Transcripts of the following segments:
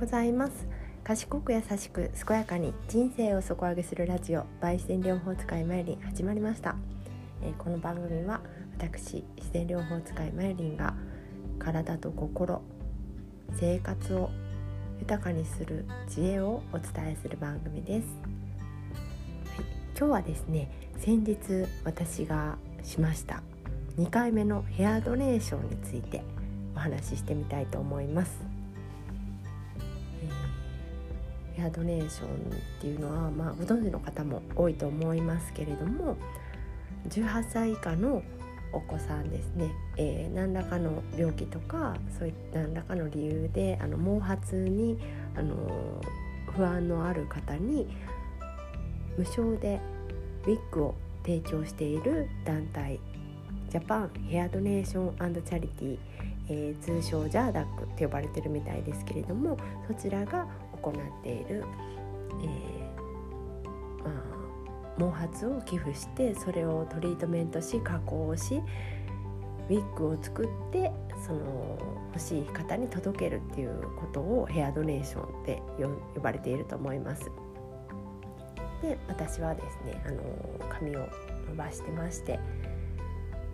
ございます。賢く優しく健やかに人生を底上げするラジオバイ自然療法使いマイリン始まりました、えー、この番組は私自然療法使いマイリンが体と心生活を豊かにする知恵をお伝えする番組です、はい、今日はですね先日私がしました2回目のヘアドネーションについてお話ししてみたいと思います。ヘアドネーションっていうのは、まあ、ご存知の方も多いと思いますけれども18歳以下のお子さんですね、えー、何らかの病気とかそういった何らかの理由であの毛髪にあの不安のある方に無償でウィッグを提供している団体ジャパンヘアドネーションチャリティー、えー、通称ジャーダックと呼ばれてるみたいですけれどもそちらが行っている、えー、まあ、毛髪を寄付してそれをトリートメントし加工しウィッグを作ってその欲しい方に届けるっていうことをヘアドネーションって呼ばれていると思います。で私はですねあの髪を伸ばしてまして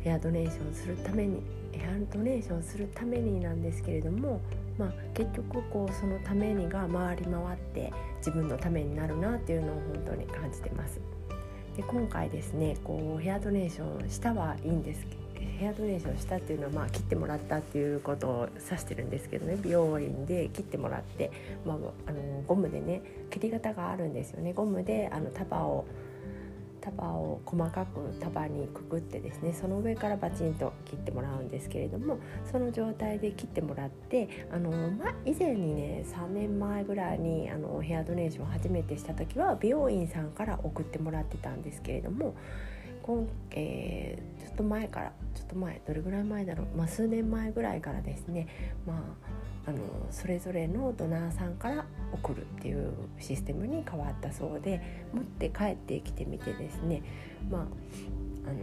ヘアドネーションするためにヘアドネーションするためになんですけれどもまあ、結局こうそのためにが回り回って自分のためになるなっていうのを本当に感じてます。で今回ですねこうヘアドネーションしたはいいんですけどヘアドネーションしたっていうのはまあ切ってもらったっていうことを指してるんですけどね美容院で切ってもらって、まあ、あのゴムでね切り方があるんですよねゴムであの束を束を細かく束にくくってですねその上からバチンと切ってもらうんですけれどもその状態で切ってもらってあの、ま、以前にね3年前ぐらいにあのヘアドネーションを初めてした時は美容院さんから送ってもらってたんですけれども今、えー、と前からちょっと前どれぐらい前だろう、まあ、数年前ぐらいからですね。まああのそれぞれのドナーさんから送るっていうシステムに変わったそうで持って帰ってきてみてですね。まああの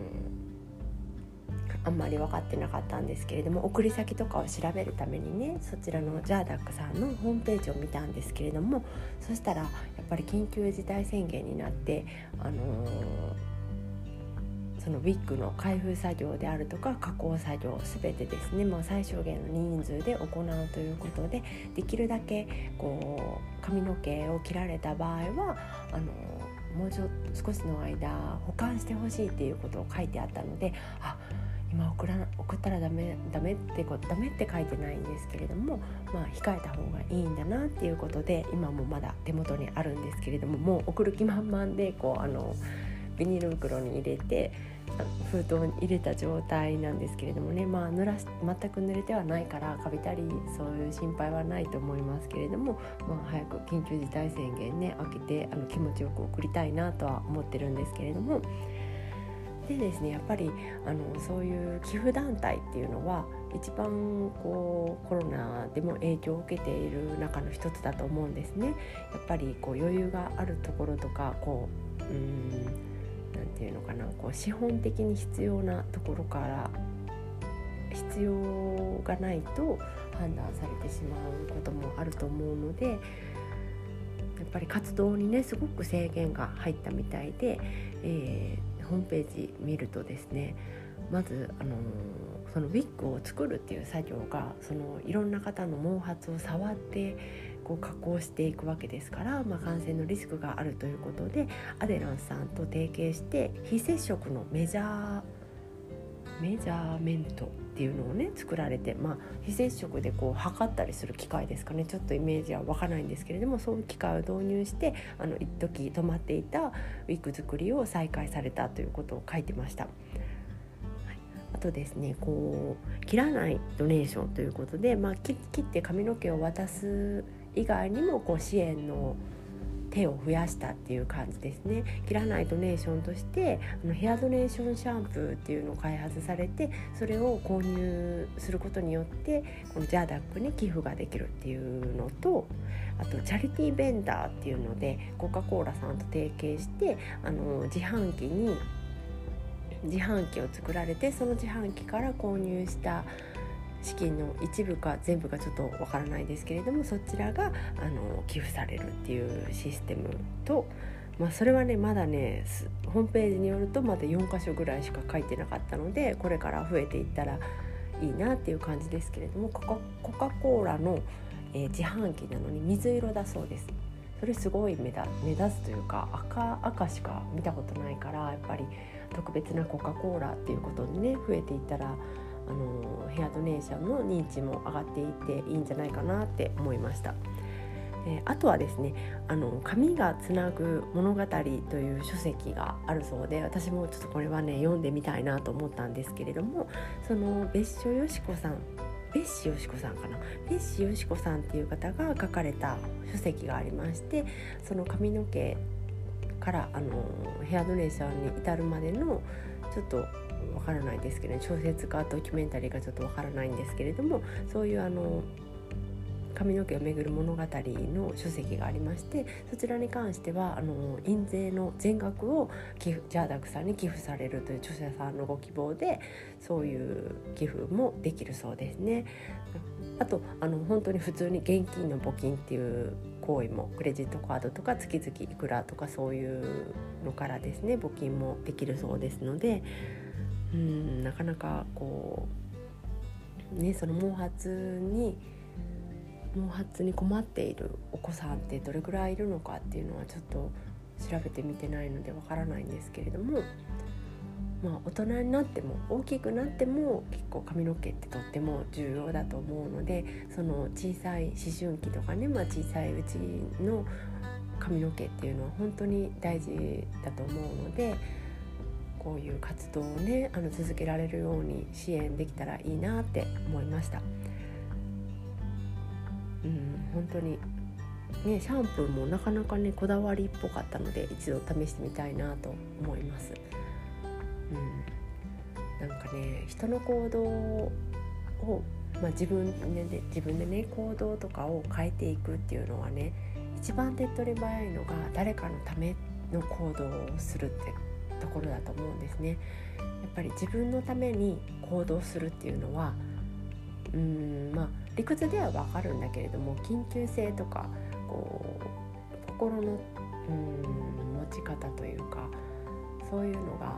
あんまり分かってなかったんですけれども送り先とかを調べるためにねそちらのジャーダックさんのホームページを見たんですけれどもそしたらやっぱり緊急事態宣言になってあのーそのウィッグの開封作業であるとか加工作業全てですね、まあ、最小限の人数で行うということでできるだけこう髪の毛を切られた場合はあのもうちょっと少しの間保管してほしいっていうことを書いてあったのであ今送ら送ったらダメダメってこダメって書いてないんですけれどもまあ控えた方がいいんだなっていうことで今もまだ手元にあるんですけれどももう送る気満々でこうあのビニール袋に入れて封筒に入れた状態なんですけれどもねまあ濡らし全く濡れてはないからカビたりそういう心配はないと思いますけれども、まあ、早く緊急事態宣言ね開けてあの気持ちよく送りたいなとは思ってるんですけれども。でですねやっぱりあのそういう寄付団体っていうのは一番こうコロナでも影響を受けている中の一つだと思うんですね。やっぱりこう余裕があるところとかこううん何て言うのかなこう資本的に必要なところから必要がないと判断されてしまうこともあると思うのでやっぱり活動にねすごく制限が入ったみたいで、えー、ホームページ見るとですねまず、あのー、そのウィッグを作るっていう作業がそのいろんな方の毛髪を触ってこう加工していくわけですから、まあ、感染のリスクがあるということでアデランスさんと提携して非接触のメジャーメジャーメントっていうのをね作られて、まあ、非接触でこう測ったりする機械ですかねちょっとイメージはわからないんですけれどもそういう機械を導入してあの一時止まっていたウィッグ作りを再開されたということを書いてました。あとですねこう切らないドネーションということで、まあ、切って髪の毛を渡す以外にもこう支援の手を増やしたっていう感じですね。切らないドネーションとしてあのヘアドネーションシャンプーっていうのを開発されてそれを購入することによってこのジャーダックに寄付ができるっていうのとあとチャリティーベンダーっていうのでコカ・コーラさんと提携してあの自販機に自販機を作られてその自販機から購入した資金の一部か全部かちょっとわからないですけれどもそちらがあの寄付されるっていうシステムと、まあ、それはねまだねホームページによるとまだ4箇所ぐらいしか書いてなかったのでこれから増えていったらいいなっていう感じですけれどもコカ・コーラの、えー、自販機なのに水色だそうです。それすごい目立目立つというか赤赤しか見たことないからやっぱり特別なコカ・コーラっていうことにね増えていったらあのヘアドネーションの認知も上がっていっていいんじゃないかなって思いました。えあとはですね「あの紙がつなぐ物語」という書籍があるそうで私もちょっとこれはね読んでみたいなと思ったんですけれどもその別所よし子さん別紙よし子さんかな？別紙よし子さんっていう方が書かれた書籍がありましてその髪の毛からあのヘアドネーションに至るまでのちょっとわからないですけど、ね、小説かドキュメンタリーかちょっとわからないんですけれどもそういうあの髪の毛をめぐる物語の書籍がありましてそちらに関してはあの印税の全額を寄付ジャーダックさんに寄付されるという著者さんのご希望でそういう寄付もできるそうですね。あとあの本当に普通に現金の募金っていう行為もクレジットカードとか月々いくらとかそういうのからですね募金もできるそうですのでうんなかなかこうねその毛髪に毛髪に困っているお子さんってどれくらいいるのかっていうのはちょっと調べてみてないのでわからないんですけれどもまあ大人になっても大きくなっても結構髪の毛ってとっても重要だと思うのでその小さい思春期とかね、まあ、小さいうちの髪の毛っていうのは本当に大事だと思うのでこういう活動をねあの続けられるように支援できたらいいなって思いました。うん本当にねシャンプーもなかなかねこだわりっぽかったので一度試してみたいなと思います。うん、なんかね人の行動を、まあ、自分で、ね、自分でね行動とかを変えていくっていうのはね一番手っ取り早いのが誰かのための行動をするってところだと思うんですね。やっぱり自分のために行動するっていうのはうんまあ理屈ではわかるんだけれども緊急性とかこう心のうん持ち方というかそういうのが、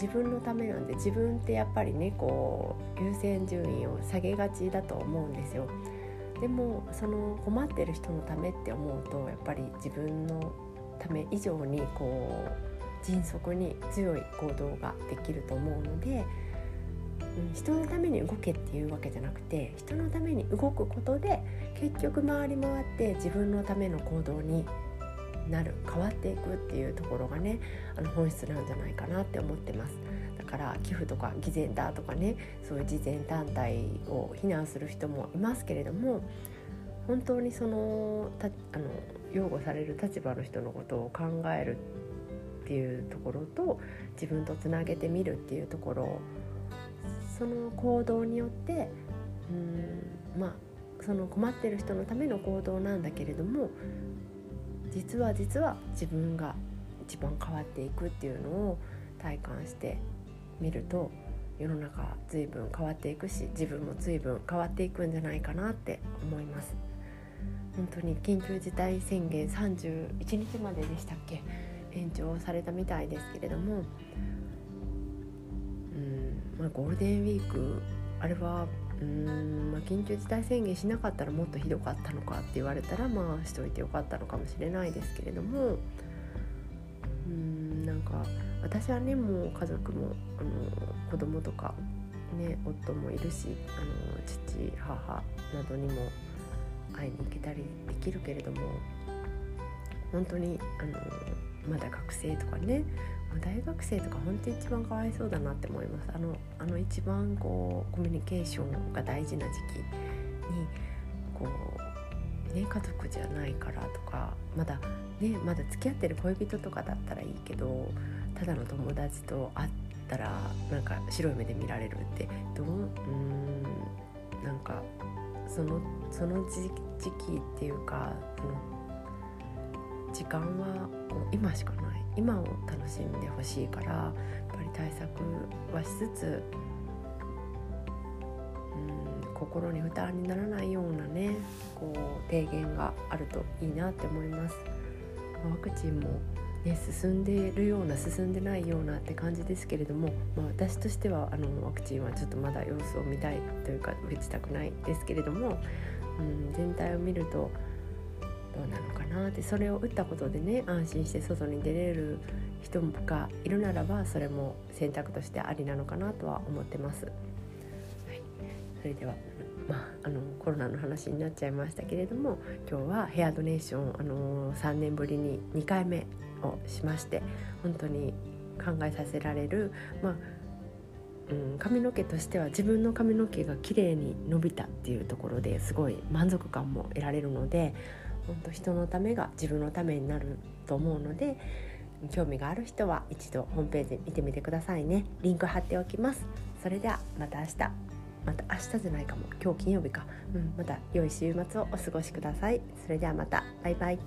自分のためなんで自分ってやっぱりねこう優先順位を下げがちだと思うんですよ。でもその困ってる人のためって思うとやっぱり自分のため以上にこう迅速に強い行動ができると思うのでうん人のために動けっていうわけじゃなくて人のために動くことで結局回り回って自分のための行動になる変わっていくっていうところがねあの本質なんじゃないかなって思ってます。だから寄付とか偽善だとかねそういう慈善団体を非難する人もいますけれども本当にそのたあの擁護される立場の人のことを考えるっていうところと自分とつなげてみるっていうところその行動によってうんまあその困ってる人のための行動なんだけれども実は実は自分が一番変わっていくっていうのを体感してみると世の中随分変わっていくし自分も随分変わっていくんじゃないかなって思います。本当に緊急事態宣言31日まででしたっけ？延長されたみたいですけれども。うんまあ、ゴールデンウィークあれはうーん、まあ、緊急事態宣言しなかったらもっとひどかったのかって言われたらまあしといてよかったのかもしれないですけれどもうんなんか私はねもう家族もあの子供とか、ね、夫もいるしあの父母などにも会いに行けたりできるけれども本当にあのまだ学生とかね大学生とか本当に一番かわいそうだなって思います。あのあの一番こうコミュニケーションが大事な時期にこうね家族じゃないからとかまだねまだ付き合ってる恋人とかだったらいいけどただの友達と会ったらなんか白い目で見られるってどううんなんかそのその時期っていうかその時間はこう今しかない。今を楽しんでほしいからやっぱり対策はしつつうん心に負担にならないようなねこう提言があるといいなって思います。ワクチンもね、進んでいるような進んでないようなって感じですけれども、まあ、私としてはあのワクチンはちょっとまだ様子を見たいというか打ちたくないですけれども、うん、全体を見るとどうなのかなってそれを打ったことでね安心して外に出れる人がいるならばそれも選択としてありなのかなとは思ってます。はい、それではまあ、あのコロナの話になっちゃいましたけれども今日はヘアドネーション、あの3年ぶりに2回目をしまして本当に考えさせられる、まあうん、髪の毛としては自分の髪の毛が綺麗に伸びたっていうところですごい満足感も得られるので本当人のためが自分のためになると思うので興味がある人は一度ホームページ見てみてくださいね。リンク貼っておきます。それではまた明日。また明日じゃないかも。今日金曜日か、うん、また良い週末をお過ごしください。それではまた。バイバイ。